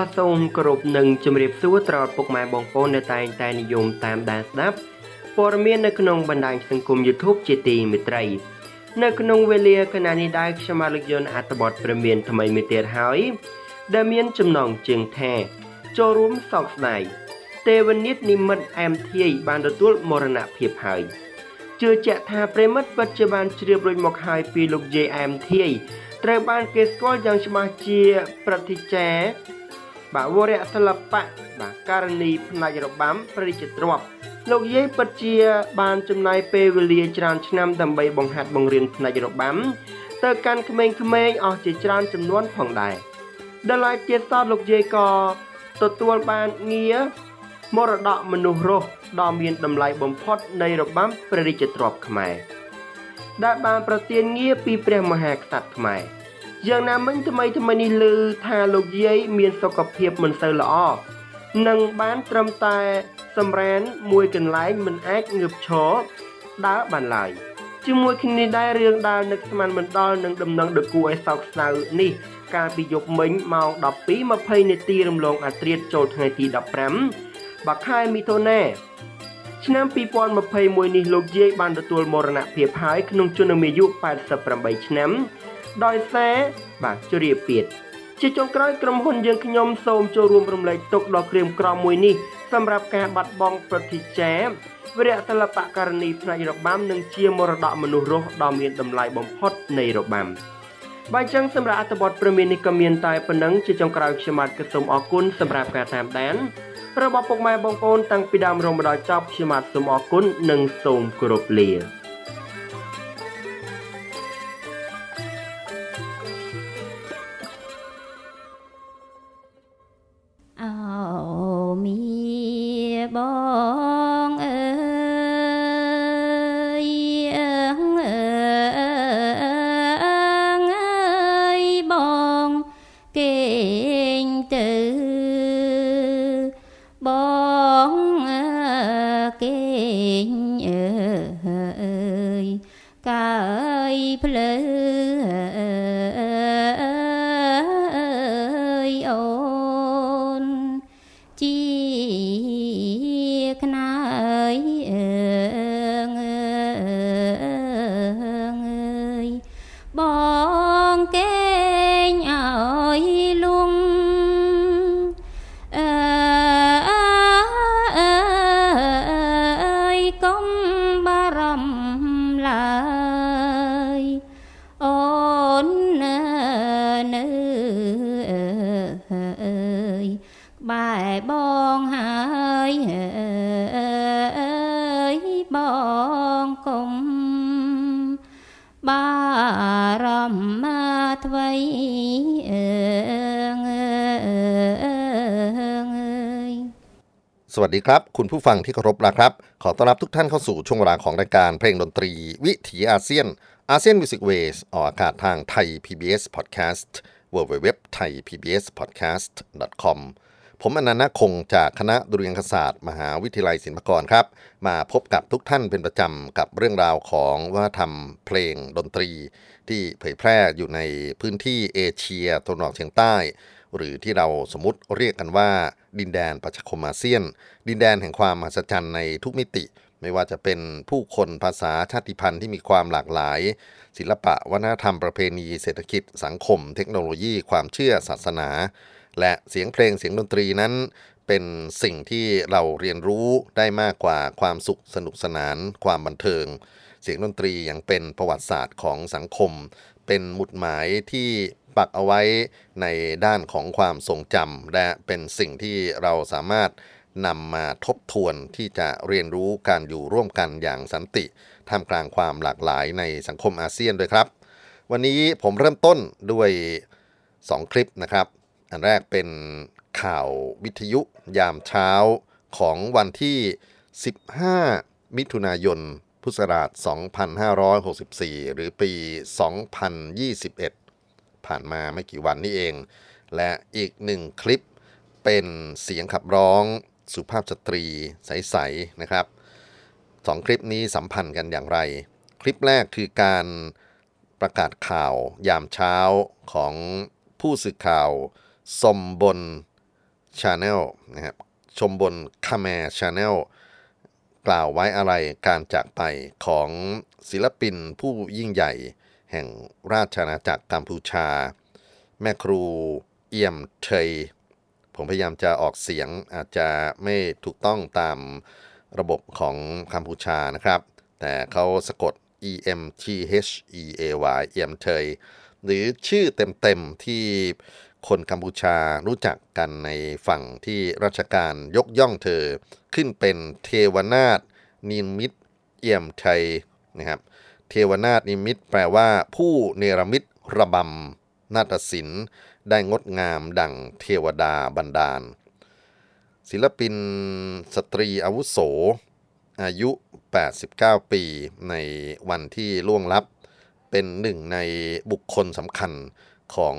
បាទសូមគោរពនឹងជម្រាបសួរត្រោតពុកម៉ែបងប្អូននៅតែងតែនិយមតាមដានស្ដាប់ព័ត៌មាននៅក្នុងបណ្ដាញសង្គម YouTube ជាទីមេត្រី នៅក្នុងវេលាកណានេះដែរខ្ញុំមកលើកយកអត្ថបទព្រមានថ្មីមួយទៀតហើយ ដែលមានចំណងជើងថាចូលរួមសោកស្ដាយទេវនិតនិមិត្តអែមធាយបានទទួលមរណភាពហើយជឿជាក់ថាប្រិមិត្តពិតជាបានជ្រាបរួចមកហើយពីលោកយាយអែមធាយត្រូវបានគេស្គាល់យ៉ាងច្បាស់ជាប្រតិចា បាទវរៈសិល្បៈបាទករណីផ្នែករបាំព្រះរាជទ្រព្យលោកយាយពិតជា បានចំណាយពេលវេលាច្រើនឆ្នាំដើម្បីបង្ហាត់បង្រៀនផ្នែករបាំទៅកាន់ក្មេងៗអស់ជាច្រើនចំនួនផងដែរដល់ឡែកទៀតសោតលោកយាយក៏ទទួលបានងារមរតកមនុស្សរស់ដ៏មានតម្លៃបំផុតនៃរបាំព្រះរាជទ្រព្យខ្មែរដែលបានប្រទានងារពីព្រះមហាក្សត្រខ្មែរ យ៉ាងណាមិញថ្មីថ្មីនេះឮថាលោកយាយមានសុខភាពមិនសូវល្អនឹងបានត្រឹមតែសម្រានមួយកន្លែងមិនអាចងើបឈរដើរបានឡើយជាមួយគ្នាដែររឿងដើរនឹកស្មានមិនដល់នឹងដំណឹងដ៏គួរឲ្យសោកស្ដាយនេះកាលពីយប់មិញម៉ោង12:20នាទីរំលងអាត្រៀតចូលថ្ងៃទី15បាខែមិថុនាឆ្នាំ2021នេះលោកយាយបានទទួលមរណភាពហើយក្នុងជំនាយុ88ឆ្នាំ ដោយសារបាទជរាពៀតជាចុងក្រោយក្រុមហ៊ុនយើងខ្ញុំសូមចូលរួមរំលែកទុកដល់ក្រៀមក្រំមួយនេះសម្រាប់ការបាត់បង់ប្រតិចាវិរៈសិល្បៈករណីផ្នែករបាំនិងជាមរតកមនុស្សរស់ដ៏មានតម្លៃបំផុតនៃរបាំបើអញ្ចឹងសម្រាប់អត្ថបទព្រមាននេះក៏មានតែប៉ុណ្ណឹងជាចុងក្រោយខ្ញុំបាទក៏សូមអរគុណសម្រាប់ការតាមដានរបស់ពុកម៉ែបងប្អូនតាំងពីដើមរហូតដល់ចប់ខ្ញុំបាទសូមអរគុណនិងសូមគោរពលា สวัสดีครับ คุณผู้ฟังที่เคารพนะครับ ขอต้อนรับทุกท่านเข้าสู่ช่วงเวลาของรายการเพลงดนตรี วิถีอาเซียน ASEAN Music Ways ออกอากาศทางไทย PBS Podcast w w w t h a i PBS Podcast com ผมอนันต์คงจากคณะดุริยางคศาสตร์มหาวิทยาลัยศิลปากรครับ มาพบกับทุกท่านเป็นประจำกับเรื่องราวของวัฒนธรรมเพลงดนตรี ที่เผยแพร่อยู่ในพื้นที่เอเชียตะวันออกเฉียงใต้ หรือที่เราสมมติเรียกกันว่า ดินแดนประชาคมอาเซียน ดินแดนแห่งความมหัศจรรย์ในทุกมิติ ไม่ว่าจะเป็นผู้คนภาษาชาติพันธุ์ที่มีความหลากหลาย ศิลปะวัฒนธรรมประเพณี เศรษฐกิจสังคม เทคโนโลยี ความเชื่อศาสนา และเสียงเพลงเสียงดนตรีนั้น เป็นสิ่งที่เราเรียนรู้ได้มากกว่าความสุขสนุกสนาน ความบันเทิง เสียงดนตรียังเป็นประวัติศาสตร์ของสังคม เป็นหมุดหมายที่ปักเอาไว้ในด้านของความทรงจำและเป็นสิ่งที่เราสามารถนำมาทบทวนที่จะเรียนรู้การอยู่ร่วมกันอย่างสันติท่ามกลางความหลากหลายในสังคมอาเซียนด้วยครับ วันนี้ผมเริ่มต้นด้วย 2 คลิปนะครับ อันแรกเป็นข่าววิทยุยามเช้าของวันที่ 15 มิถุนายน พุทธศักราช 2564 หรือปี 2021 ผ่านมาไม่กี่วันนี้เอง และอีกหนึ่งคลิปเป็นเสียงขับร้องสุภาพสตรีใส ๆ นะครับสองคลิปนี้สัมพันธ์กันอย่างไร คลิปแรกคือการประกาศข่าวยามเช้าของผู้สื่อข่าว สมบน Channel นะครับชมบนคาแม Channel กล่าวไว้อะไรการจากไปของศิลปินผู้ยิ่งใหญ่แห่งราชอาณาจักรกัมพูชา แม่ครูเอี่ยมเทยผมพยายามจะออกเสียงอาจจะไม่ถูกต้องตามระบบของกัมพูชานะครับ แต่เขาสะกด E M T H E A Y เอี่ยมเทยหรือชื่อเต็มๆที่ คนกัมพูชารู้จักกันในฝั่งที่ราชการยกย่องเธอ ขึ้นเป็นเทวนาถนิมิตเอี่ยมไทยนะครับเทวนาถนิมิตแปลว่า ผู้เนรมิตระบำนาฏศิลป์ได้งดงามดั่งเทวดาบันดาล ศิลปินสตรีอาวุโส อายุ 89 ปีในวันที่ล่วงลับ เป็นหนึ่งในบุคคลสำคัญ ของ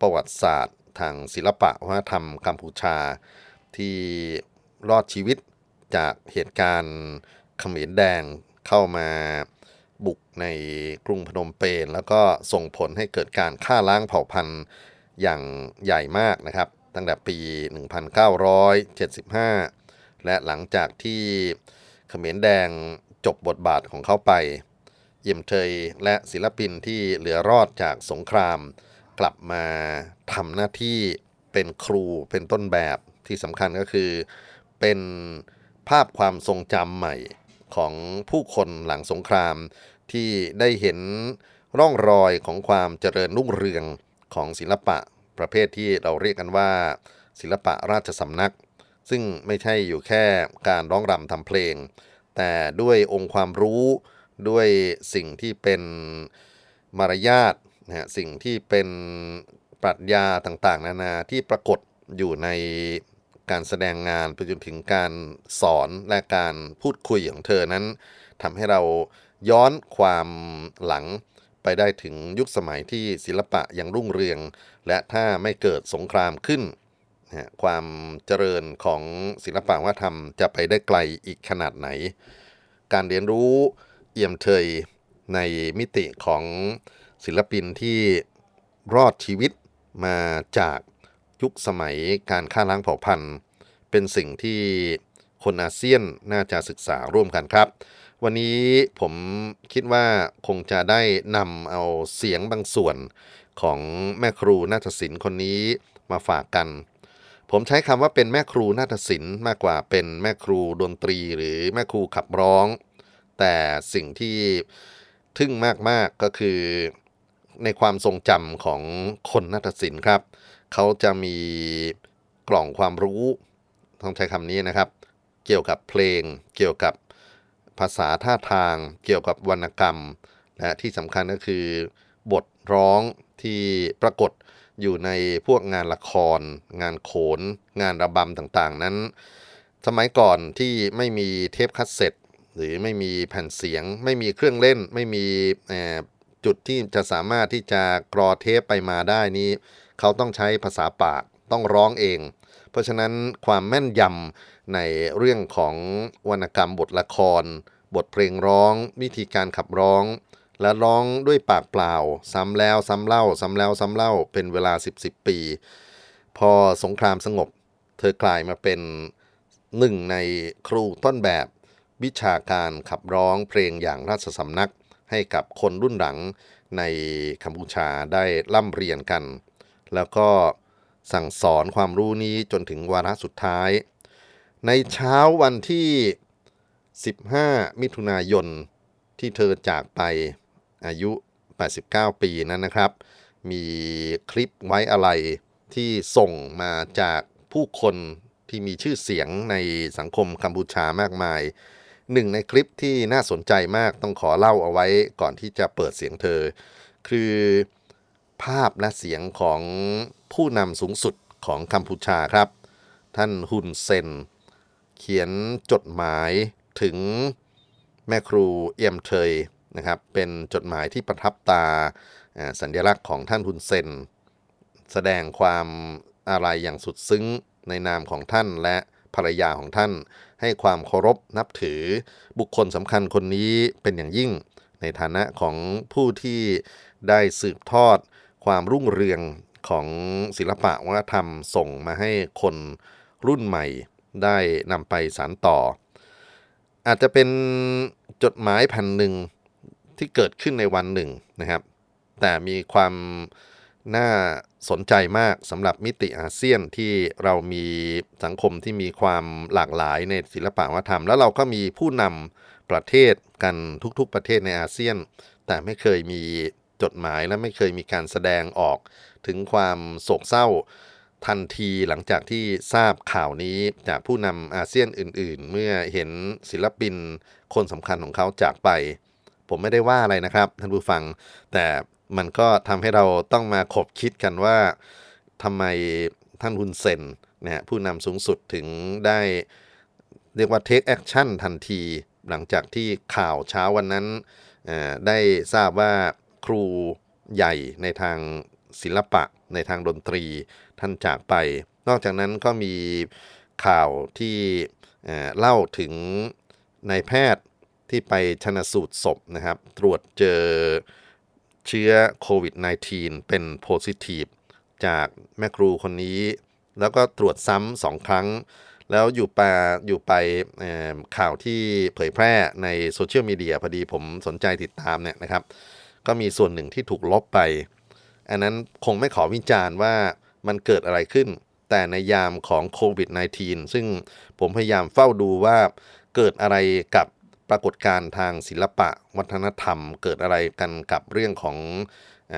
ประวัติศาสตร์ ทางศิลปะวัฒนธรรมกัมพูชา ที่รอดชีวิตจากเหตุการณ์เขมรแดงเข้ามาบุกในกรุงพนมเปญแล้วก็ส่งผลให้เกิดการฆ่าล้างเผ่าพันธุ์อย่างใหญ่มากนะครับ ตั้งแต่ปี 1975 และหลังจากที่เขมรแดงจบบทบาทของเขาไป เยี่ยมเทยและศิลปินที่เหลือรอดจากสงคราม กลับมาทำหน้าที่เป็นครูเป็นต้นแบบที่สำคัญก็คือ เป็นภาพความทรงจำใหม่ของผู้คนหลังสงคราม ที่ได้เห็นร่องรอยของความเจริญรุ่งเรืองของศิลปะประเภทที่เราเรียกกันว่า ศิลปะราชสำนัก ซึ่งไม่ใช่อยู่แค่การร้องรำทำเพลง แต่ด้วยองค์ความรู้ด้วยสิ่งที่เป็นมารยาท นะฮะสิ่งที่เป็นปรัชญาต่างๆ นานาที่ปรากฏอยู่ในการแสดงงานไปจนถึงการสอนและการพูดคุยของเธอนั้นทำให้เราย้อนความหลังไปได้ถึงยุคสมัยที่ศิลปะยังรุ่งเรือง และถ้าไม่เกิดสงครามขึ้น ความเจริญของศิลปะวัฒนธรรมจะไปได้ไกลอีกขนาดไหน การเรียนรู้เอี่ยมเทยในมิติของ ศิลปินที่รอดชีวิตมาจากยุคสมัยการฆ่าล้างเผ่าพันธุ์ เป็นสิ่งที่คนอาเซียนน่าจะศึกษาร่วมกันครับ วันนี้ผมคิดว่าคงจะได้นำเอาเสียงบางส่วนของแม่ครูนาฏศิลป์คนนี้มาฝากกัน ผมใช้คำว่าเป็นแม่ครูนาฏศิลป์มากกว่าเป็นแม่ครูดนตรีหรือแม่ครูขับร้อง แต่สิ่งที่ทึ่งมากๆก็คือ ในความทรงจำของคนนาฏศิลป์ครับ เขาจะมีกล่องความรู้ต้องใช้คำนี้นะครับ เกี่ยวกับเพลง เกี่ยวกับภาษาท่าทาง เกี่ยวกับวรรณกรรม และที่สำคัญก็คือบทร้องที่ปรากฏอยู่ในพวกงานละคร งานโขน งานระบำต่างๆ นั้น สมัยก่อนที่ไม่มีเทปคัสเซ็ตหรือไม่มีแผ่นเสียง ไม่มีเครื่องเล่น ไม่มีเอ่อ จุดที่จะสามารถที่จะกรอเทปไปมาได้นี้ เขาต้องใช้ภาษาปากต้องร้องเอง เพราะฉะนั้นความแม่นยำในเรื่องของวรรณกรรมบทละคร บทเพลงร้อง วิธีการขับร้อง และร้องด้วยปากเปล่า ซ้ำแล้วซ้ำเล่า ซ้ำแล้วซ้ำเล่าเป็นเวลา 10 10 ปี พอสงครามสงบ เธอกลายมาเป็นหนึ่งในครูต้นแบบวิชาการขับร้องเพลงอย่างราชสำนัก ให้กับคนรุ่นหลังในกัมพูชาได้ร่ำเรียนกัน แล้วก็สั่งสอนความรู้นี้จนถึงวาระสุดท้าย ในเช้าวันที่ 15 มิถุนายนที่เธอจากไปอายุ 89 ปีนั้นนะครับ มีคลิปไว้อะไรที่ส่งมาจากผู้คนที่มีชื่อเสียงในสังคมกัมพูชามากมาย หนึ่งในคลิปที่น่าสนใจมากต้องขอเล่าเอาไว้ก่อนที่จะเปิดเสียงเธอ คือภาพและเสียงของผู้นำสูงสุดของกัมพูชาครับ ท่านฮุนเซน เขียนจดหมายถึงแม่ครูเอียมเทยนะครับ เป็นจดหมายที่ประทับตาสัญลักษณ์ของท่านฮุนเซน แสดงความอะไรอย่างสุดซึ้งในนามของท่านและภรรยาของท่าน ให้ความเคารพนับถือบุคคลสำคัญคนนี้เป็นอย่างยิ่ง ในฐานะของผู้ที่ได้สืบทอดความรุ่งเรืองของศิลปะวัฒนธรรมส่งมาให้คนรุ่นใหม่ได้นำไปสานต่อ อาจจะเป็นจดหมายแผ่นหนึ่งที่เกิดขึ้นในวันหนึ่งนะครับ แต่มีความ น่าสนใจมากสำหรับมิติอาเซียนที่เรามีสังคมที่มีความหลากหลายในศิลปะวัฒนธรรม แล้วเราก็มีผู้นำประเทศกันทุกๆประเทศในอาเซียน แต่ไม่เคยมีจดหมายและไม่เคยมีการแสดงออกถึงความโศกเศร้าทันทีหลังจากที่ทราบข่าวนี้จากผู้นำอาเซียนอื่น ๆ เมื่อเห็นศิลปินคนสำคัญของเขาจากไป ผมไม่ได้ว่าอะไรนะครับ ท่านผู้ฟัง แต่ มันก็ทำให้เราต้องมาขบคิดกันว่าทำไมท่านฮุนเซนนะผู้นำสูงสุดถึงได้เรียกว่า take action ทันที หลังจากที่ข่าวเช้าวันนั้นได้ทราบว่าครูใหญ่ในทางศิลปะในทางดนตรีท่านจากไป นอกจากนั้นก็มีข่าวที่เล่าถึงนายแพทย์ที่ไปชนะสูตรศพนะครับ ตรวจเจอ เชื้อโควิด -19 เป็น positive จากแม่ครูคนนี้ แล้วก็ตรวจซ้ำสองครั้ง แล้วอยู่ไปอยู่ไปข่าวที่เผยแพร่ในโซเชียลมีเดียพอดีผมสนใจติดตามเนี่ยนะครับ ก็มีส่วนหนึ่งที่ถูกลบไป อันนั้นคงไม่ขอวิจารณ์ว่ามันเกิดอะไรขึ้น แต่ในยามของโควิด -19 ซึ่งผมพยายามเฝ้าดูว่าเกิดอะไรกับ ปรากฏการณ์ทางศิลปะวัฒนธรรม เกิดอะไรกันกับเรื่องของอ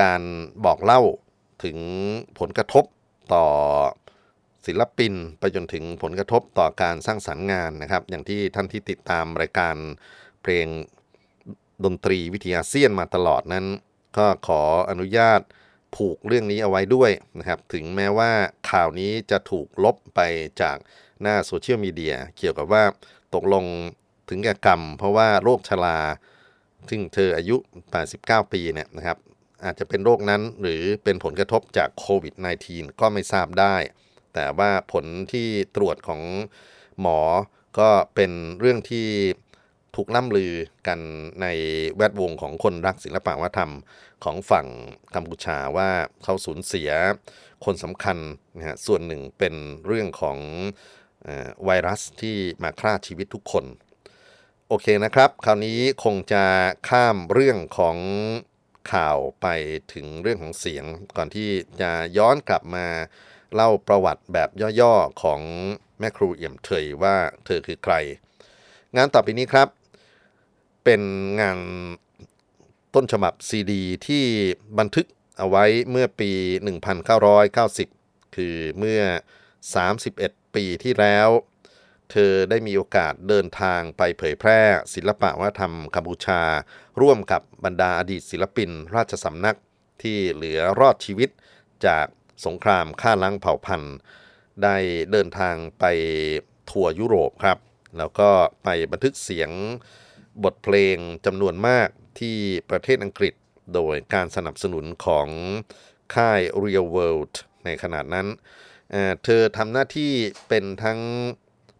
การบอกเล่าถึงผลกระทบต่อศิลปินไปจนถึงผลกระทบต่อการสร้างสรรค์งานนะครับ อย่างที่ท่านที่ติดตามรายการเพลงดนตรีวิทยาเซียนมาตลอดนั้น ก็ขออนุญาตผูกเรื่องนี้เอาไว้ด้วยนะครับ ถึงแม้ว่าข่าวนี้จะถูกลบไปจากหน้าโซเชียลมีเดียเกี่ยวกับว่าตกลง ถึงแก่กรรม เพราะว่าโรคชราซึ่งเธออายุ 89 ปีเนี่ยนะครับ อาจจะเป็นโรคนั้นหรือเป็นผลกระทบจากโควิด -19 ก็ไม่ทราบได้ แต่ว่าผลที่ตรวจของหมอก็เป็นเรื่องที่ถูกล่ำลือกันในแวดวงของคนรักศิลปะวัฒนธรรมของฝั่งกัมพูชาว่าเขาสูญเสียคนสำคัญนะฮะส่วนหนึ่งเป็นเรื่องของไวรัสที่มาฆ่าชีวิตทุกคน โอเคนะครับ คราวนี้คงจะข้ามเรื่องของข่าวไปถึงเรื่องของเสียง ก่อนที่จะย้อนกลับมาเล่าประวัติแบบย่อๆของแม่ครูเอี่ยมเถยว่าเธอคือใคร งานต่อไปนี้ครับ เป็นงานต้นฉบับซีดีที่บันทึกเอาไว้เมื่อปี 1990 คือเมื่อ 31 ปีที่แล้ว เธอได้มีโอกาสเดินทางไปเผยแพร่ศิลปะวัฒนธรรมกัมพูชา ร่วมกับบรรดาอดีตศิลปิน ราชสำนักที่เหลือรอดชีวิตจากสงครามฆ่าล้างเผ่าพันธุ์ ได้เดินทางไปทัวร์ยุโรปครับ แล้วก็ไปบันทึกเสียงบทเพลงจำนวนมากที่ประเทศอังกฤษโดยการสนับสนุนของค่าย Real World ในขนาดนั้นเธอทำหน้าที่เป็นทั้ง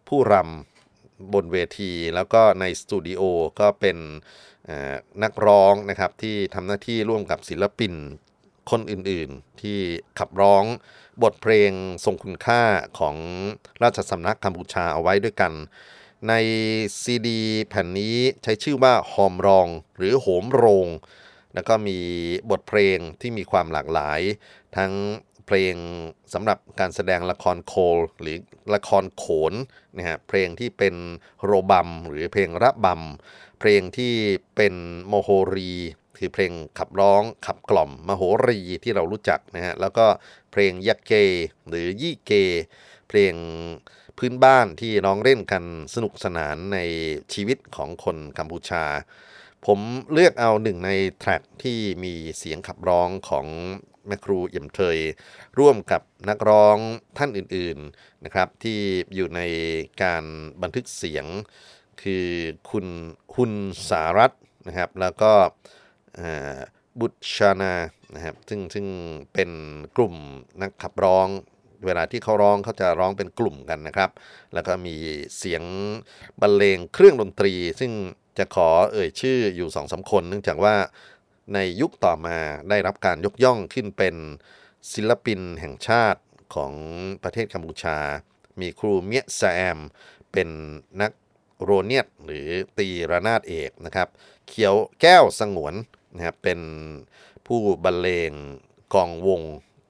ผู้รำบนเวที แล้วก็ในสตูดิโอก็เป็นนักร้องนะครับที่ทำหน้าที่ร่วมกับศิลปินคนอื่นๆ ที่ขับร้องบทเพลงทรงคุณค่าของราชสำนักกัมพูชาเอาไว้ด้วยกัน ในซีดีแผ่นนี้ใช้ชื่อว่าหอมรองหรือโหมโรง แล้วก็มีบทเพลงที่มีความหลากหลาย ทั้ง เพลงสำหรับการแสดงละครโคลหรือละครโขนนะฮะเพลงที่เป็นโรบัมหรือเพลงระบำเพลงที่เป็นโมโหรีคือเพลงขับร้องขับกล่อมมโหรีที่เรารู้จักนะฮะแล้วก็เพลงยักเกหรือยี่เก เพลงพื้นบ้านที่ร้องเล่นกันสนุกสนานในชีวิตของคนกัมพูชา ผมเลือกเอาหนึ่งในแทร็กที่มีเสียงขับร้องของ แม่ครูเอี่ยมเทยร่วมกับนักร้องท่านอื่นๆนะครับ ที่อยู่ในการบันทึกเสียงคือคุณหุนสารัตน์นะครับ แล้วก็บุตรชานานะครับซึ่งซึ่งเป็นกลุ่มนักขับร้อง เวลาที่เขาร้องเขาจะร้องเป็นกลุ่มกันนะครับ แล้วก็มีเสียงบรรเลงเครื่องดนตรี ซึ่งจะขอเอ่ยชื่ออยู่สองสาคน เนื่องจากว่า ในยุคต่อมาได้รับการยกย่องขึ้นเป็นศิลปินแห่งชาติของประเทศกัมพูชา มีครูเมียแซม เป็นนักโรเนียตหรือตีระนาดเอกนะครับ เขียวแก้วสงวนนะครับเป็นผู้บรรเลงกองวง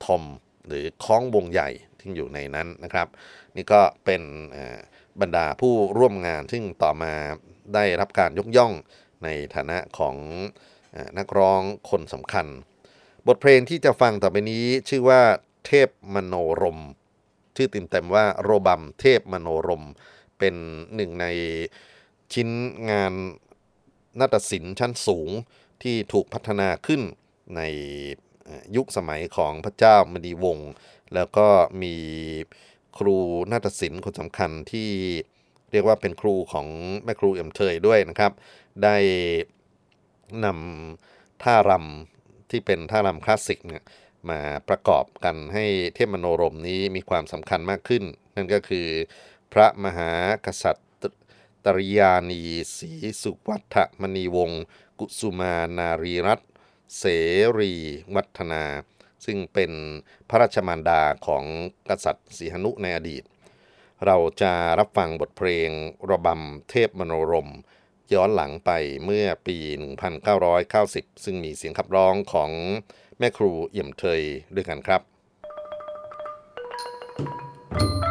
ทอม หรือคล้องวงใหญ่ที่อยู่ในนั้นนะครับ นี่ก็เป็นบรรดาผู้ร่วมงานซึ่งต่อมาได้รับการยกย่องในฐานะของ นักร้องคนสำคัญ บทเพลงที่จะฟังต่อไปนี้ชื่อว่าเทพมโนรม ชื่อติมเต็มว่าโรบัมเทพมโนรม เป็นหนึ่งในชิ้นงานนาฏศิลป์ชั้นสูงที่ถูกพัฒนาขึ้นในยุคสมัยของพระเจ้ามณีวงศ์แล้วก็มีครูนาฏศิลป์คนสำคัญที่เรียกว่าเป็นครูของแม่ครูเอ็มเทยด้วยนะครับ ได้ นำท่ารำที่เป็นท่ารำคลาสสิกเนี่ยมาประกอบกันให้เทพมโนรมนี้มีความสำคัญมากขึ้น นั่นก็คือ พระมหากษัตริย์ตริยานีศรีสุวัฒมณีวงศ์กุสุมานารีรัตเสรีวัฒนา ซึ่งเป็นพระราชมารดาของกษัตริย์สีหนุในอดีต เราจะรับฟังบทเพลงระบำเทพมโนรม ย้อนหลังไปเมื่อปี 1990 ซึ่งมีเสียงขับร้องของแม่ครูเอี่ยมเทยด้วยกันครับ thank you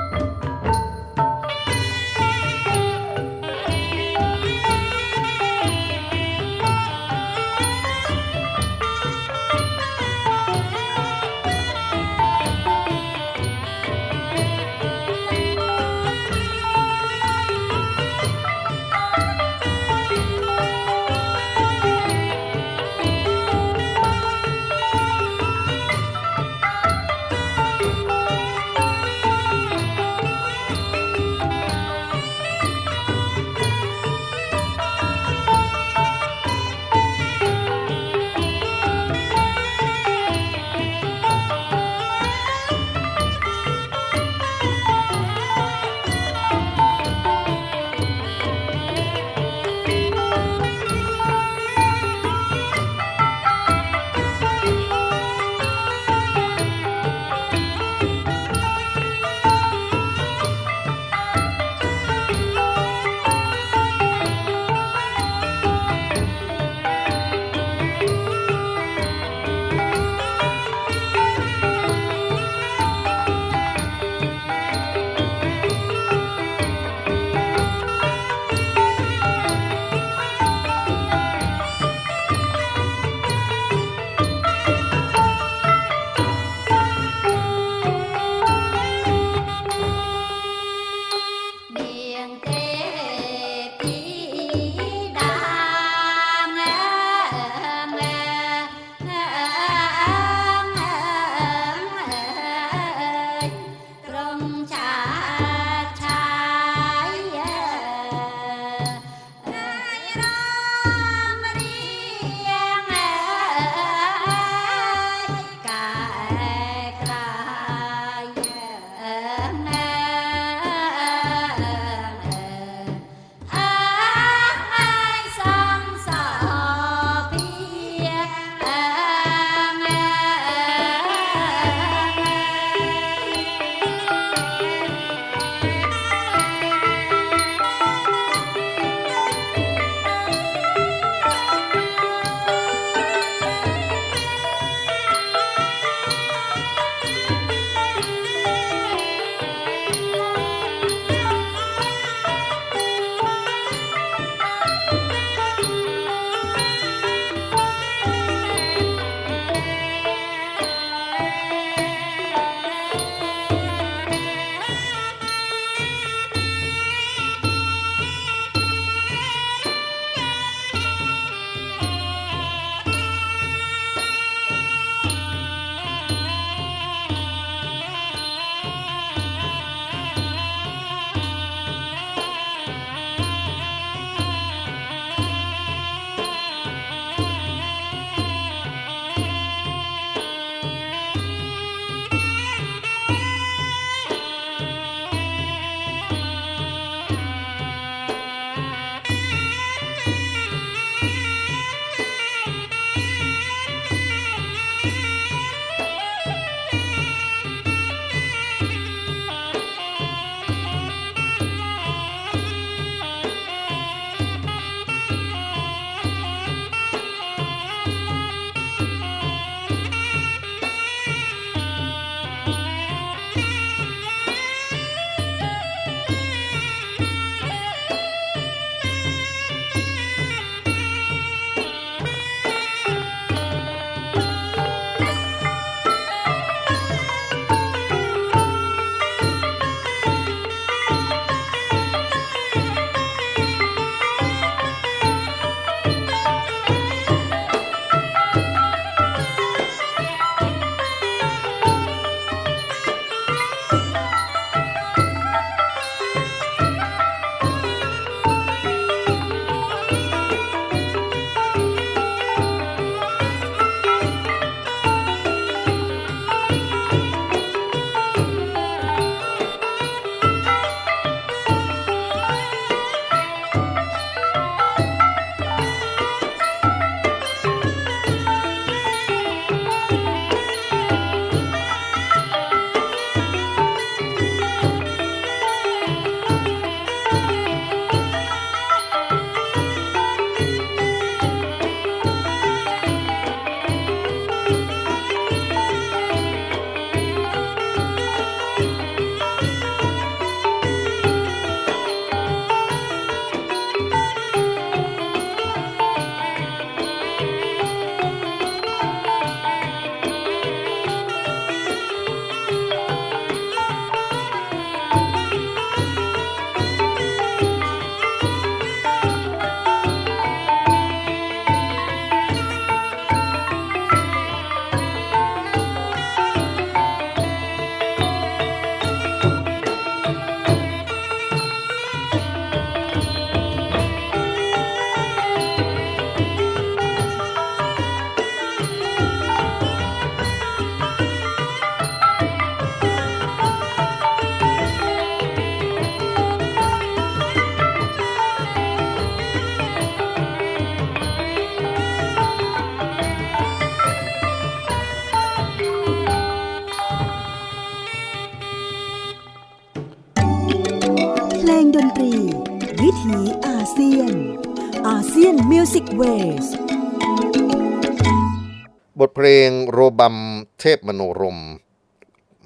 บัมเทพมโนรม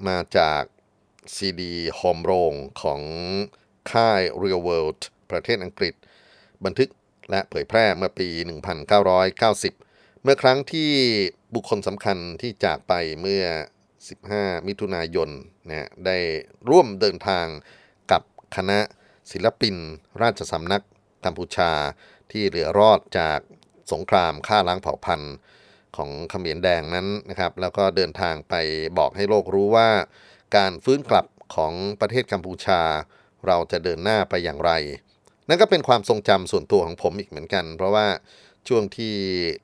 มาจากซีดีโฮมโรงของค่าย Real World ประเทศอังกฤษ บันทึกและเผยแพร่เมื่อปี 1990 เมื่อครั้งที่บุคคลสำคัญที่จากไปเมื่อ 15 มิถุนายนนะได้ร่วมเดินทางกับคณะศิลปิน ราชสำนักกัมพูชาที่เหลือรอดจากสงครามฆ่าล้างเผ่าพันธุ์ ของเขมรแดงนั้นนะครับ แล้วก็เดินทางไปบอกให้โลกรู้ว่า การฟื้นกลับของประเทศกัมพูชา เราจะเดินหน้าไปอย่างไร นั่นก็เป็นความทรงจำส่วนตัวของผมอีกเหมือนกัน เพราะว่าช่วงที่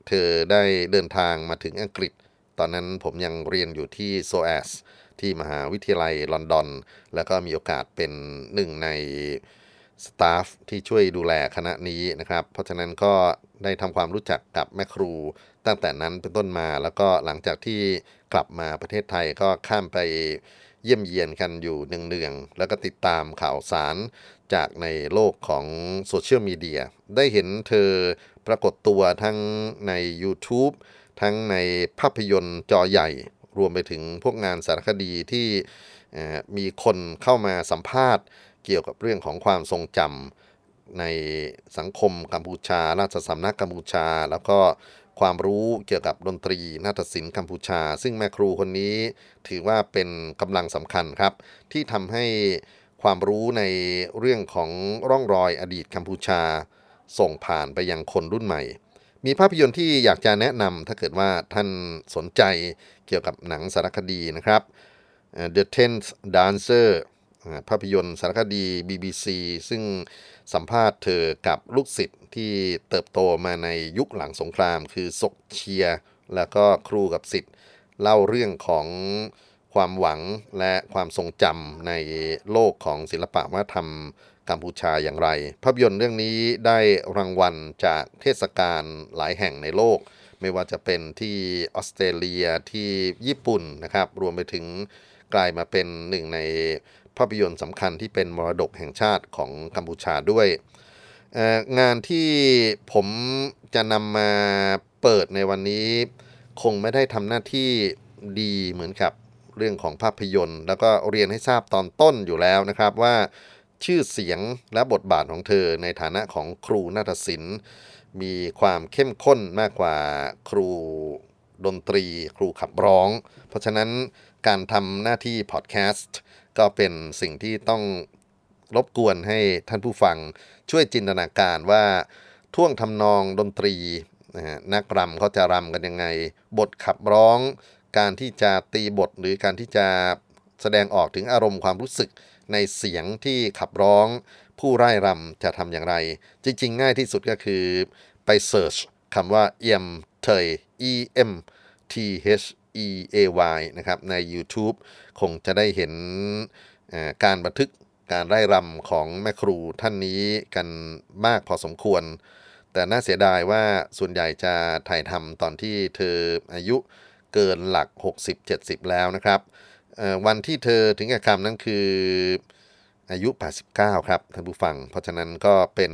เธอได้เดินทางมาถึงอังกฤษ ตอนนั้นผมยังเรียนอยู่ที่โซแอสที่มหาวิทยาลัยลอนดอน แล้วก็มีโอกาสเป็นหนึ่งในสตาฟที่ช่วยดูแลคณะนี้นะครับ เพราะฉะนั้นก็ได้ทำความรู้จักกับแม่ครู ตั้งแต่นั้นเป็นต้นมาแล้วก็หลังจากที่กลับมาประเทศไทยก็ข้ามไปเยี่ยมเยียนกันอยู่เนืองๆ แล้วก็ติดตามข่าวสารจากในโลกของโซเชียลมีเดีย ได้เห็นเธอปรากฏตัวทั้งใน YouTube ทั้งในภาพยนตร์จอใหญ่ รวมไปถึงพวกงานสารคดีที่มีคนเข้ามาสัมภาษณ์ เกี่ยวกับเรื่องของความทรงจำในสังคมกัมพูชา ราชสำนักกัมพูชา แล้วก็ ความรู้เกี่ยวกับดนตรีนาฏศิลป์กัมพูชา ซึ่งแม่ครูคนนี้ถือว่าเป็นกำลังสำคัญครับ ที่ทำให้ความรู้ในเรื่องของร่องรอยอดีตกัมพูชา ส่งผ่านไปยังคนรุ่นใหม่ มีภาพยนตร์ที่อยากจะแนะนำถ้าเกิดว่าท่านสนใจเกี่ยวกับหนังสารคดีนะครับ The Tenth Dancer ภาพยนตร์สารคดี BBC ซึ่งสัมภาษณ์เธอกับลูกศิษย์ที่เติบโตมาในยุคหลังสงคราม คือศกเชีย แล้วก็ครูกับศิษย์เล่าเรื่องของความหวังและความทรงจำในโลกของศิลปะวัฒนธรรมกัมพูชาอย่างไร ภาพยนตร์เรื่องนี้ได้รางวัลจากเทศกาลหลายแห่งในโลก ไม่ว่าจะเป็นที่ออสเตรเลียที่ญี่ปุ่นนะครับ รวมไปถึง กลายมาเป็นหนึ่งในภาพยนตร์สำคัญที่เป็นมรดกแห่งชาติของกัมพูชาด้วย งานที่ผมจะนำมาเปิดในวันนี้ คงไม่ได้ทำหน้าที่ดีเหมือนกับเรื่องของภาพยนตร์ แล้วก็เรียนให้ทราบตอนต้นอยู่แล้วนะครับว่าชื่อเสียงและบทบาทของเธอในฐานะของครูนาฏศิลป์มีความเข้มข้นมากกว่าครูดนตรี ครูขับร้อง เพราะฉะนั้น การทำหน้าที่พอดแคสต์ก็เป็นสิ่งที่ต้องรบกวนให้ท่านผู้ฟังช่วยจินตนาการว่าท่วงทำนองดนตรีนักรำเขาจะรำกันยังไง บทขับร้อง การที่จะตีบทหรือการที่จะแสดงออกถึงอารมณ์ความรู้สึกในเสียงที่ขับร้อง ผู้ไร้รำจะทำอย่างไร จริง ๆ ง่ายที่สุดก็คือไปเสิร์ชคำว่าเอ็มเทย e m t h e a y นะครับใน YouTube คงจะได้เห็นการบันทึกการไร่รำของแม่ครูท่านนี้กันมากพอสมควร แต่น่าเสียดายว่าส่วนใหญ่จะถ่ายทำตอนที่เธออายุเกินหลัก 60-70 แล้วนะครับวันที่เธอถึงกับคำนั้นคืออายุ 89 ครับท่านผู้ฟัง เพราะฉะนั้นก็เป็น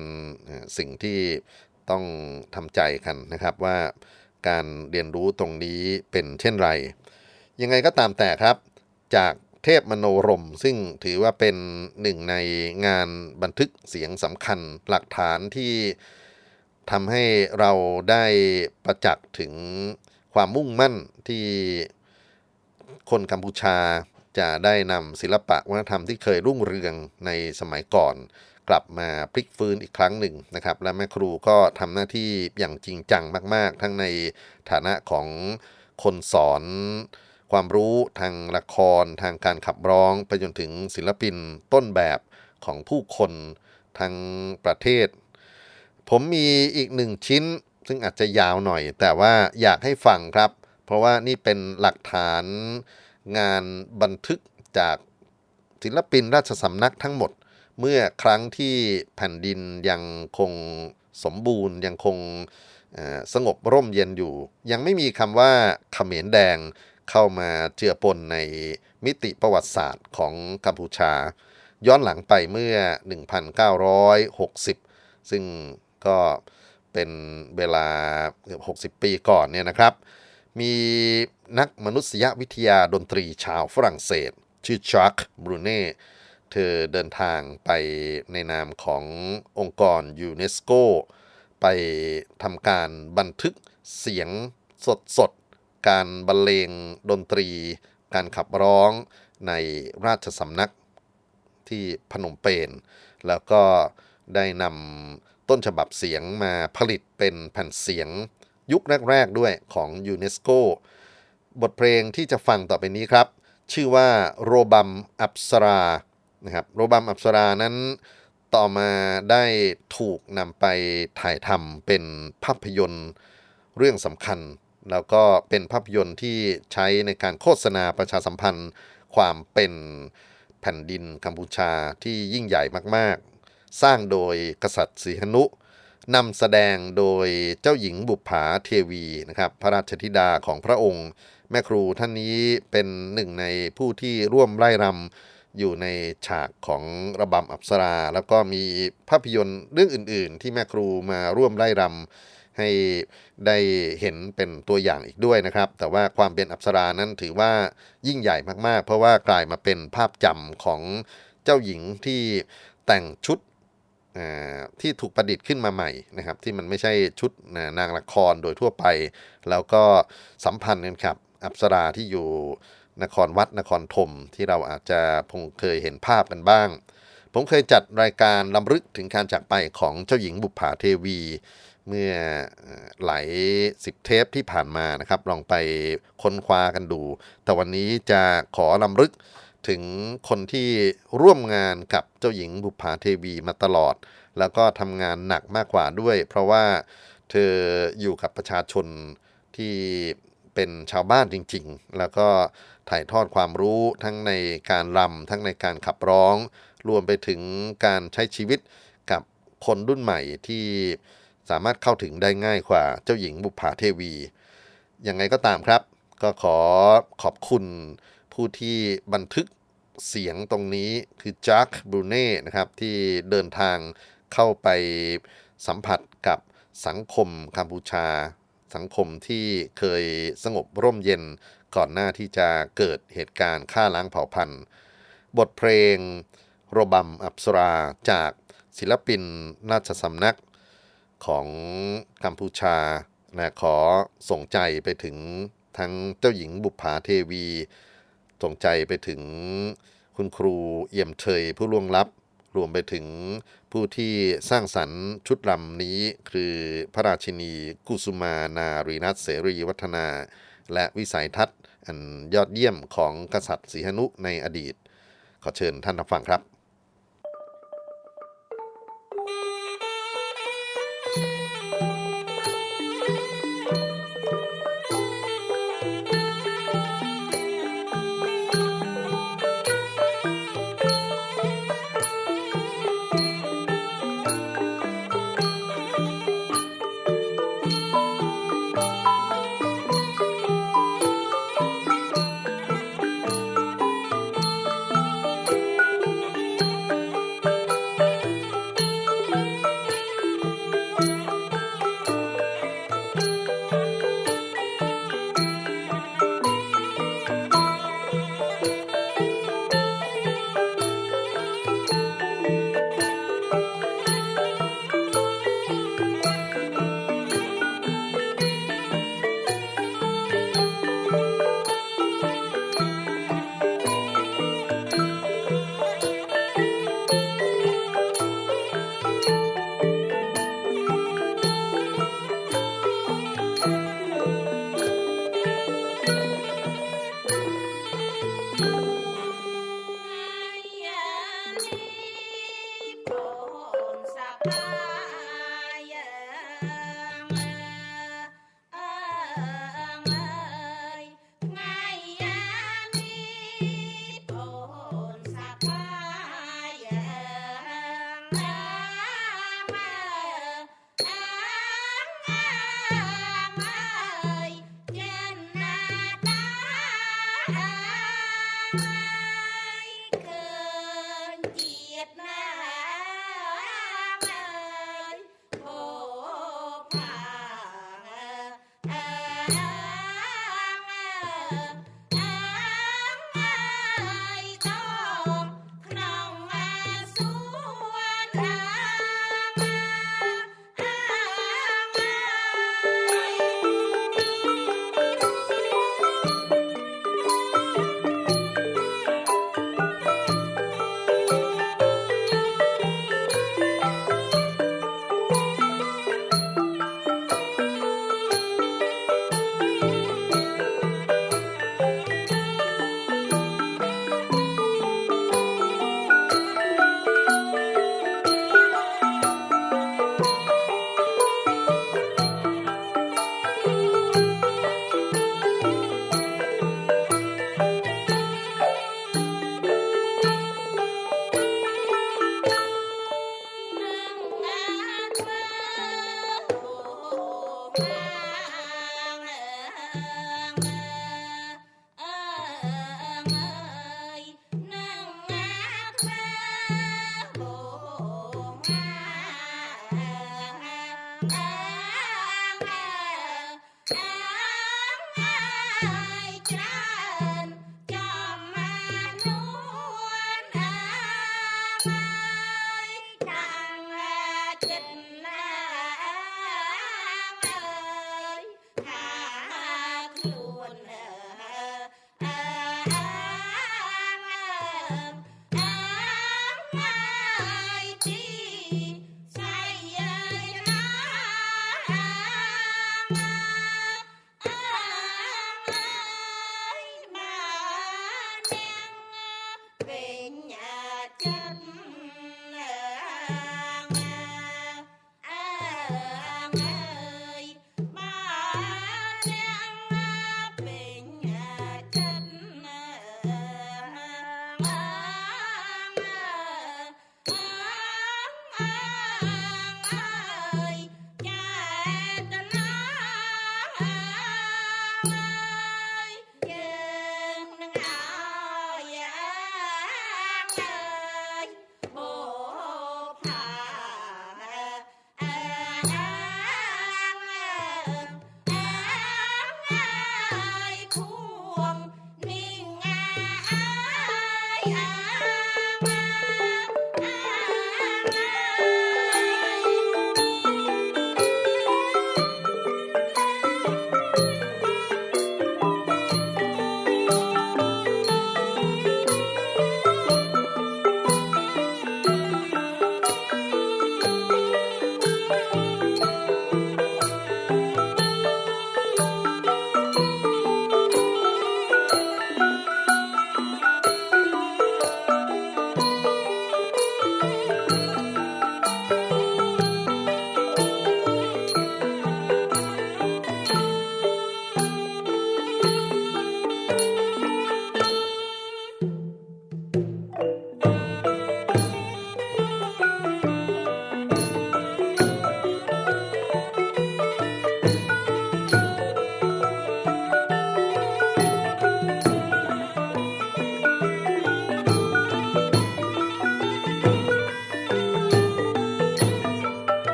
สิ่งที่ต้องทำใจกันนะครับว่า การเรียนรู้ตรงนี้เป็นเช่นไร ยังไงก็ตามแต่ครับ จากเทพมโนรม ซึ่งถือว่าเป็นหนึ่งในงานบันทึกเสียงสำคัญหลักฐานที่ทำให้เราได้ประจักษ์ถึงความมุ่งมั่นที่คนกัมพูชา จะได้นำศิลปะวัฒนธรรมที่เคยรุ่งเรืองในสมัยก่อน กลับมาพลิกฟื้นอีกครั้งหนึ่งนะครับ และแม่ครูก็ทำหน้าที่อย่างจริงจังมาก ๆ ทั้งในฐานะของคนสอนความรู้ทางละครทางการขับร้องไปจนถึงศิลปินต้นแบบของผู้คนทางประเทศ ผมมีอีกหนึ่งชิ้น ซึ่งอาจจะยาวหน่อย แต่ว่าอยากให้ฟังครับ เพราะว่านี่เป็นหลักฐาน งานบันทึกจากศิลปินราชสำนักทั้งหมด เมื่อครั้งที่แผ่นดินยังคงสมบูรณ์ยังคงสงบร่มเย็นอยู่ ยังไม่มีคำว่าเขมรแดงเข้ามาเจือปนในมิติประวัติศาสตร์ของกัมพูชา ย้อนหลังไปเมื่อ 1960 ซึ่งก็เป็นเวลาเกือบ60 ปีก่อนเนี่ยนะครับ มีนักมนุษยวิทยาดนตรีชาวฝรั่งเศส ชื่อชักบรูเน่เธอเดินทางไปในนามขององค์กรยูเนสโกไปทำการบันทึกเสียงสดๆการบรรเลงดนตรี การขับร้องในราชสำนักที่พนมเปญแล้วก็ได้นำต้นฉบับเสียงมาผลิตเป็นแผ่นเสียง ยุคแรก ๆ ด้วยของยูเนสโกบทเพลงที่จะฟังต่อไปนี้ครับ ชื่อว่าโรบัมอัปสรานะครับโรบัมอัปสรานั้นต่อมาได้ถูกนำไปถ่ายทำเป็นภาพยนตร์เรื่องสำคัญ แล้วก็เป็นภาพยนตร์ที่ใช้ในการโฆษณาประชาสัมพันธ์ ความเป็นแผ่นดินกัมพูชาที่ยิ่งใหญ่มากๆ สร้างโดยกษัตริย์สีหนุ นำแสดงโดยเจ้าหญิงบุปผาเทวีนะครับพระราชธิดาของพระองค์ แม่ครูท่านนี้เป็นหนึ่งในผู้ที่ร่วมไล่รำอยู่ในฉากของระบำอัปสรา แล้วก็มีภาพยนตร์เรื่องอื่น ๆ ที่แม่ครูมาร่วมไล่รำให้ได้เห็นเป็นตัวอย่างอีกด้วยนะครับ แต่ว่าความเป็นอัปสรานั้นถือว่ายิ่งใหญ่มากๆ เพราะว่ากลายมาเป็นภาพจำของเจ้าหญิงที่แต่งชุด ที่ถูกประดิษฐ์ขึ้นมาใหม่นะครับที่มันไม่ใช่ชุดนางละครโดยทั่วไป แล้วก็สัมพันธ์กันครับอัปสราที่อยู่นครวัดนครธมที่เราอาจจะคงเคยเห็นภาพกันบ้าง ผมเคยจัดรายการลำลึกถึงการจากไปของเจ้าหญิงบุปผาเทวี เมื่อหลายสิบเทปที่ผ่านมานะครับ ลองไปค้นคว้ากันดู แต่วันนี้จะขอลำลึก ถึงคนที่ร่วมงานกับเจ้าหญิงบุปผาเทวีมาตลอด แล้วก็ทำงานหนักมากกว่าด้วย เพราะว่าเธออยู่กับประชาชนที่เป็นชาวบ้านจริงๆ แล้วก็ถ่ายทอดความรู้ทั้งในการรำทั้งในการขับร้อง รวมไปถึงการใช้ชีวิตกับคนรุ่นใหม่ที่สามารถเข้าถึงได้ง่ายกว่าเจ้าหญิงบุปผาเทวี ยังไงก็ตามครับ ก็ขอขอบคุณผู้ที่บันทึก เสียงตรงนี้คือจัคบรูเน่นะครับที่เดินทางเข้าไปสัมผัสกับสังคมกัมพูชา สังคมที่เคยสงบร่มเย็นก่อนหน้าที่จะเกิดเหตุการณ์ฆ่าล้างเผ่าพันธุ์ บทเพลงโรบัมอับสราจากศิลปินราชสำนักของกัมพูชานะขอส่งใจไปถึงทั้งเจ้าหญิงบุปผาเทวี ส่งใจไปถึงคุณครูเอี่ยมเฉยผู้ล่วงลับ รวมไปถึงผู้ที่สร้างสรรค์ชุดลำนี้ คือพระราชินีกุสุมานารีนัทเสรีวัฒนา และวิสัยทัศน์อันยอดเยี่ยมของกษัตริย์สีหนุในอดีต ขอเชิญท่านรับฟังครับ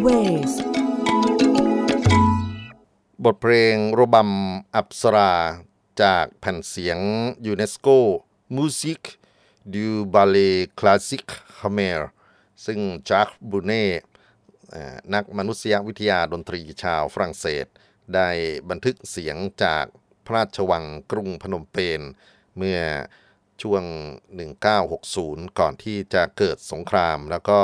มิวสิกเวสบทเพลงโรบัมอับสราจากแผ่นเสียงยูเนสโก Musique du ballet classique khmer ซึ่ง Jacques Brunet นักมนุษยวิทยาดนตรีชาวฝรั่งเศส ได้บันทึกเสียงจากพระราชวังกรุงพนมเปญเมื่อช่วง 1960 ก่อนที่จะเกิดสงคราม แล้วก็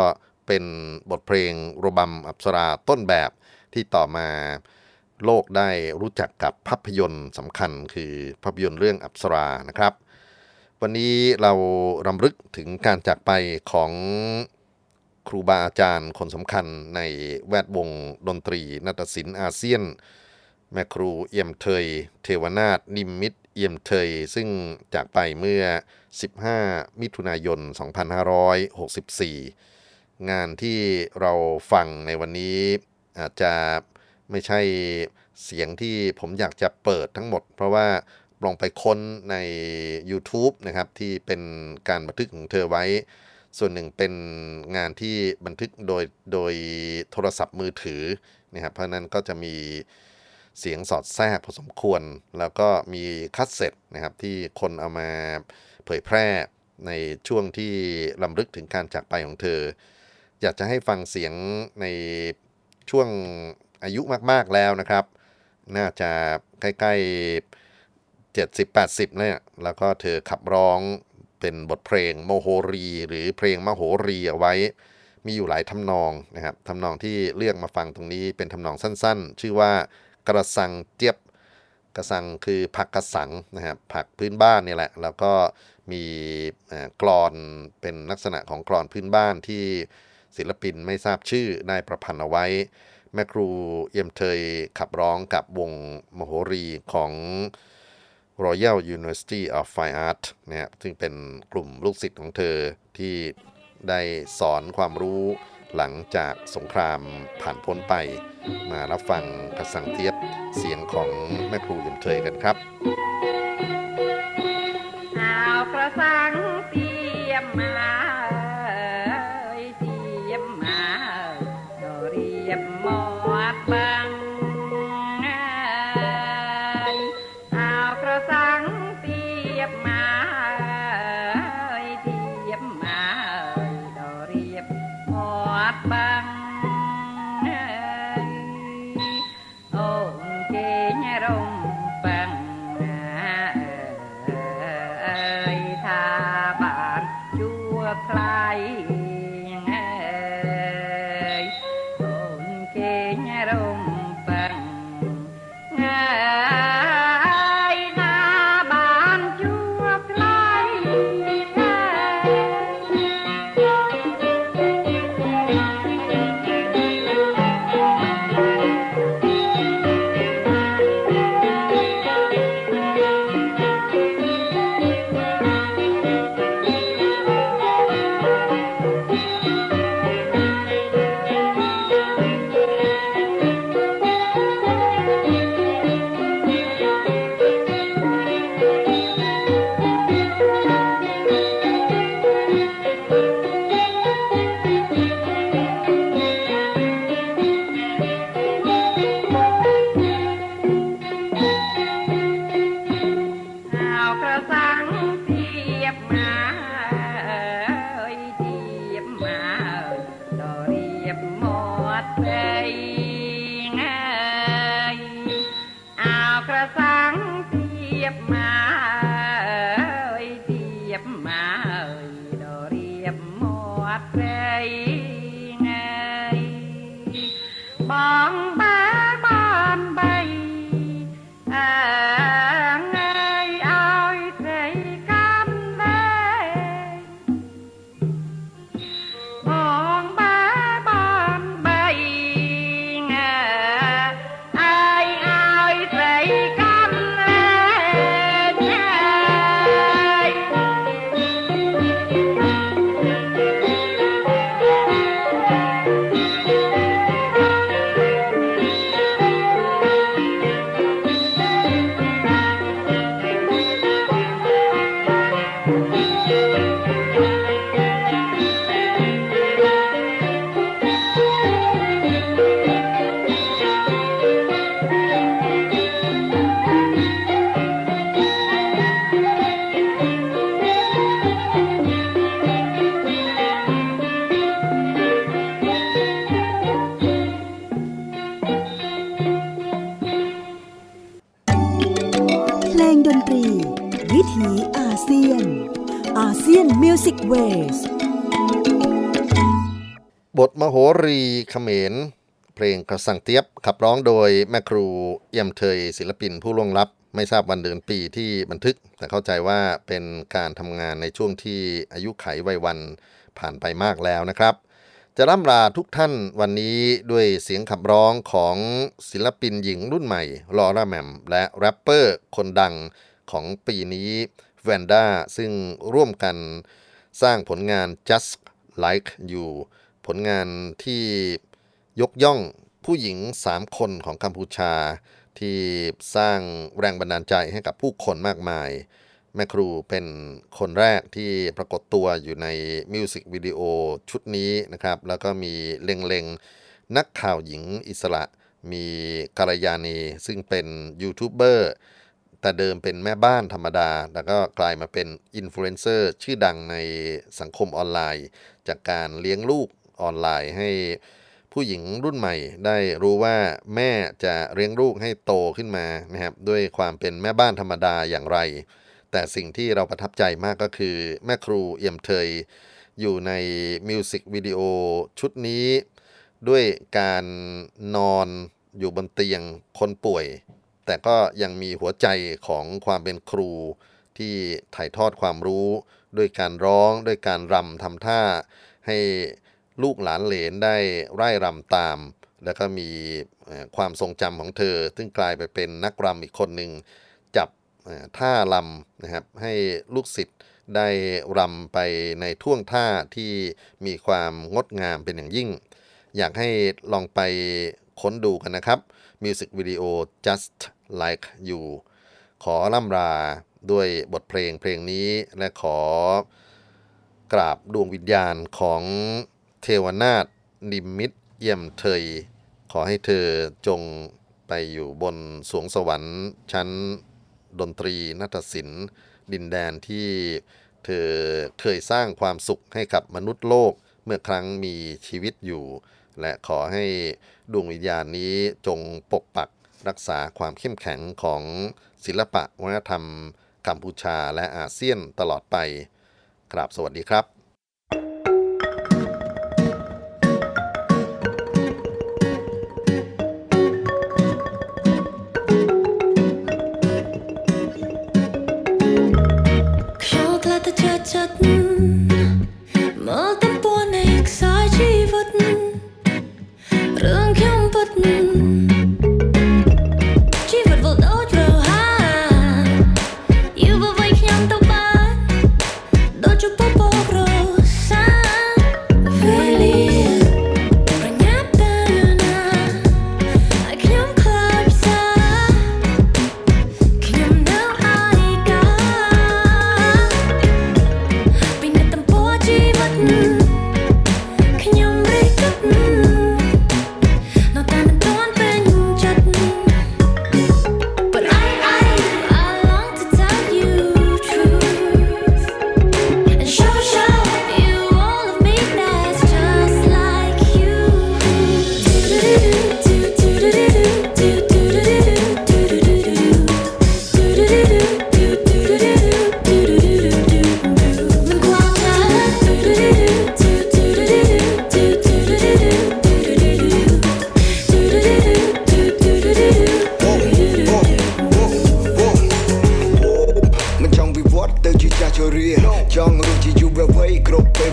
เป็นบทเพลงโรบัมอับสราต้นแบบที่ต่อมาโลกได้รู้จักกับภาพยนตร์สำคัญคือภาพยนตร์เรื่องอับสรานะครับ วันนี้เรารำลึกถึงการจากไปของครูบาอาจารย์คนสำคัญในแวดวงดนตรีนาฏศิลป์อาเซียน แม่ครูเอี่ยมเทย เทวนาถนิมมิตเอี่ยมเทย ซึ่งจากไปเมื่อ 15 มิถุนายน 2564 งานที่เราฟังในวันนี้อาจจะไม่ใช่เสียงที่ผมอยากจะเปิดทั้งหมด เพราะว่าลองไปค้นใน YouTube นะครับที่เป็นการบันทึกของเธอไว้ ส่วนหนึ่งเป็นงานที่บันทึกโดยโดยโทรศัพท์มือถือนะครับเพราะนั้นก็จะมีเสียงสอดแทรกพอสมควร แล้วก็มีคัสเซ็ตนะครับที่คนเอามาเผยแพร่ในช่วงที่รำลึกถึงการจากไปของเธอ อยากจะให้ฟังเสียงในช่วงอายุมากๆแล้วนะครับ น่าจะใกล้ๆ 70-80เนี่ยแล้วก็เธอขับร้องเป็นบทเพลงโมโหรี หรือเพลงมโหรีเอาไว้ มีอยู่หลายทำนองนะครับทำนองที่เลือกมาฟังตรงนี้เป็นทำนองสั้นๆ ชื่อว่ากระสังเจี๊ยบกระสังคือผักกระสังนะครับผักพื้นบ้านนี่แหละ แล้วก็มีกรอนเป็นลักษณะของกรอนพื้นบ้านที่ ศิลปินไม่ทราบชื่อได้ประพันธ์เอาไว้ แม่ครูเอี่ยมเทยขับร้องกับวงมโหรีของ Royal University of Fine Art นะซึ่งเป็นกลุ่มลูกศิษย์ของเธอที่ได้สอนความรู้หลังจากสงครามผ่านพ้นไป มารับฟังกระสังเทียบเสียงของแม่ครูเอี่ยมเทยกันครับ เพลงกระสังเตียบขับร้องโดยแม่ครูเอี่ยมเทยศิลปินผู้ล่วงลับ ไม่ทราบวันเดือนปีที่บันทึก แต่เข้าใจว่าเป็นการทำงานในช่วงที่อายุไขวัยวันผ่านไปมากแล้วนะครับ จะร่ำลาทุกท่านวันนี้ด้วยเสียงขับร้องของศิลปินหญิงรุ่นใหม่ลอร่าแมมและแรปเปอร์คนดังของปีนี้แวนด้าซึ่งร่วมกันสร้างผลงาน Just Like You ผลงานที่ยกย่อง ผู้หญิง 3 คนของกัมพูชา ที่สร้างแรงบันดาลใจให้กับผู้คนมากมาย แม่ครูเป็นคนแรกที่ปรากฏตัวอยู่ในมิวสิกวิดีโอชุดนี้นะครับ แล้วก็มีเล็งๆ นักข่าวหญิงอิสระ มีกาลยานีซึ่งเป็นยูทูบเบอร์แต่เดิมเป็นแม่บ้านธรรมดา แล้วก็กลายมาเป็นอินฟลูเอนเซอร์ชื่อดังในสังคมออนไลน์ จากการเลี้ยงลูกออนไลน์ให้ ผู้หญิงรุ่นใหม่ได้รู้ว่าแม่จะเลี้ยงลูกให้โตขึ้นมานะครับด้วยความเป็นแม่บ้านธรรมดาอย่างไร แต่สิ่งที่เราประทับใจมากก็คือแม่ครูเอี่ยมเทยอยู่ในมิวสิกวิดีโอชุดนี้ ด้วยการนอนอยู่บนเตียงคนป่วย แต่ก็ยังมีหัวใจของความเป็นครู ที่ถ่ายทอดความรู้ ด้วยการร้อง ด้วยการรำทำท่าให้ ลูกหลานเหลนได้ไร่รำตาม แล้วก็มีความทรงจำของเธอ ซึ่งกลายไปเป็นนักรำอีกคนหนึ่งจับท่ารำนะครับให้ลูกศิษย์ได้รำไปในท่วงท่าที่มีความงดงามเป็นอย่างยิ่ง อยากให้ลองไปค้นดูกันนะครับมิวสิกวิดีโอ just like you ขอล่ำลาด้วยบทเพลงเพลงนี้และขอกราบดวงวิญญาณของ เทวนาถนิมมิตเยี่ยมเทย ขอให้เธอจงไปอยู่บนสวงสวรรค์ชั้นดนตรีนาฏศิลป์ดินแดนที่เธอเคยสร้างความสุขให้กับมนุษย์โลกเมื่อครั้งมีชีวิตอยู่ และขอให้ดวงวิญญาณนี้จงปกปักรักษาความเข้มแข็งของศิลปะวัฒนธรรมกัมพูชาและอาเซียนตลอดไปกราบสวัสดีครับ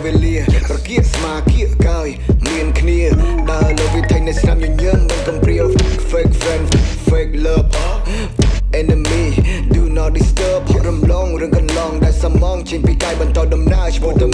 វេលាប្រគៀកស្មាគៀកកាយមានគ្នាដើរលើវិថីនៃស្នាមញញឹមមិនកំព្រាវ fake friend fake love enemy do not disturb រំលងរឿងកន្លងដែលសមងចេញពីកាយបន្តដំណើរឆ្ពោះទៅ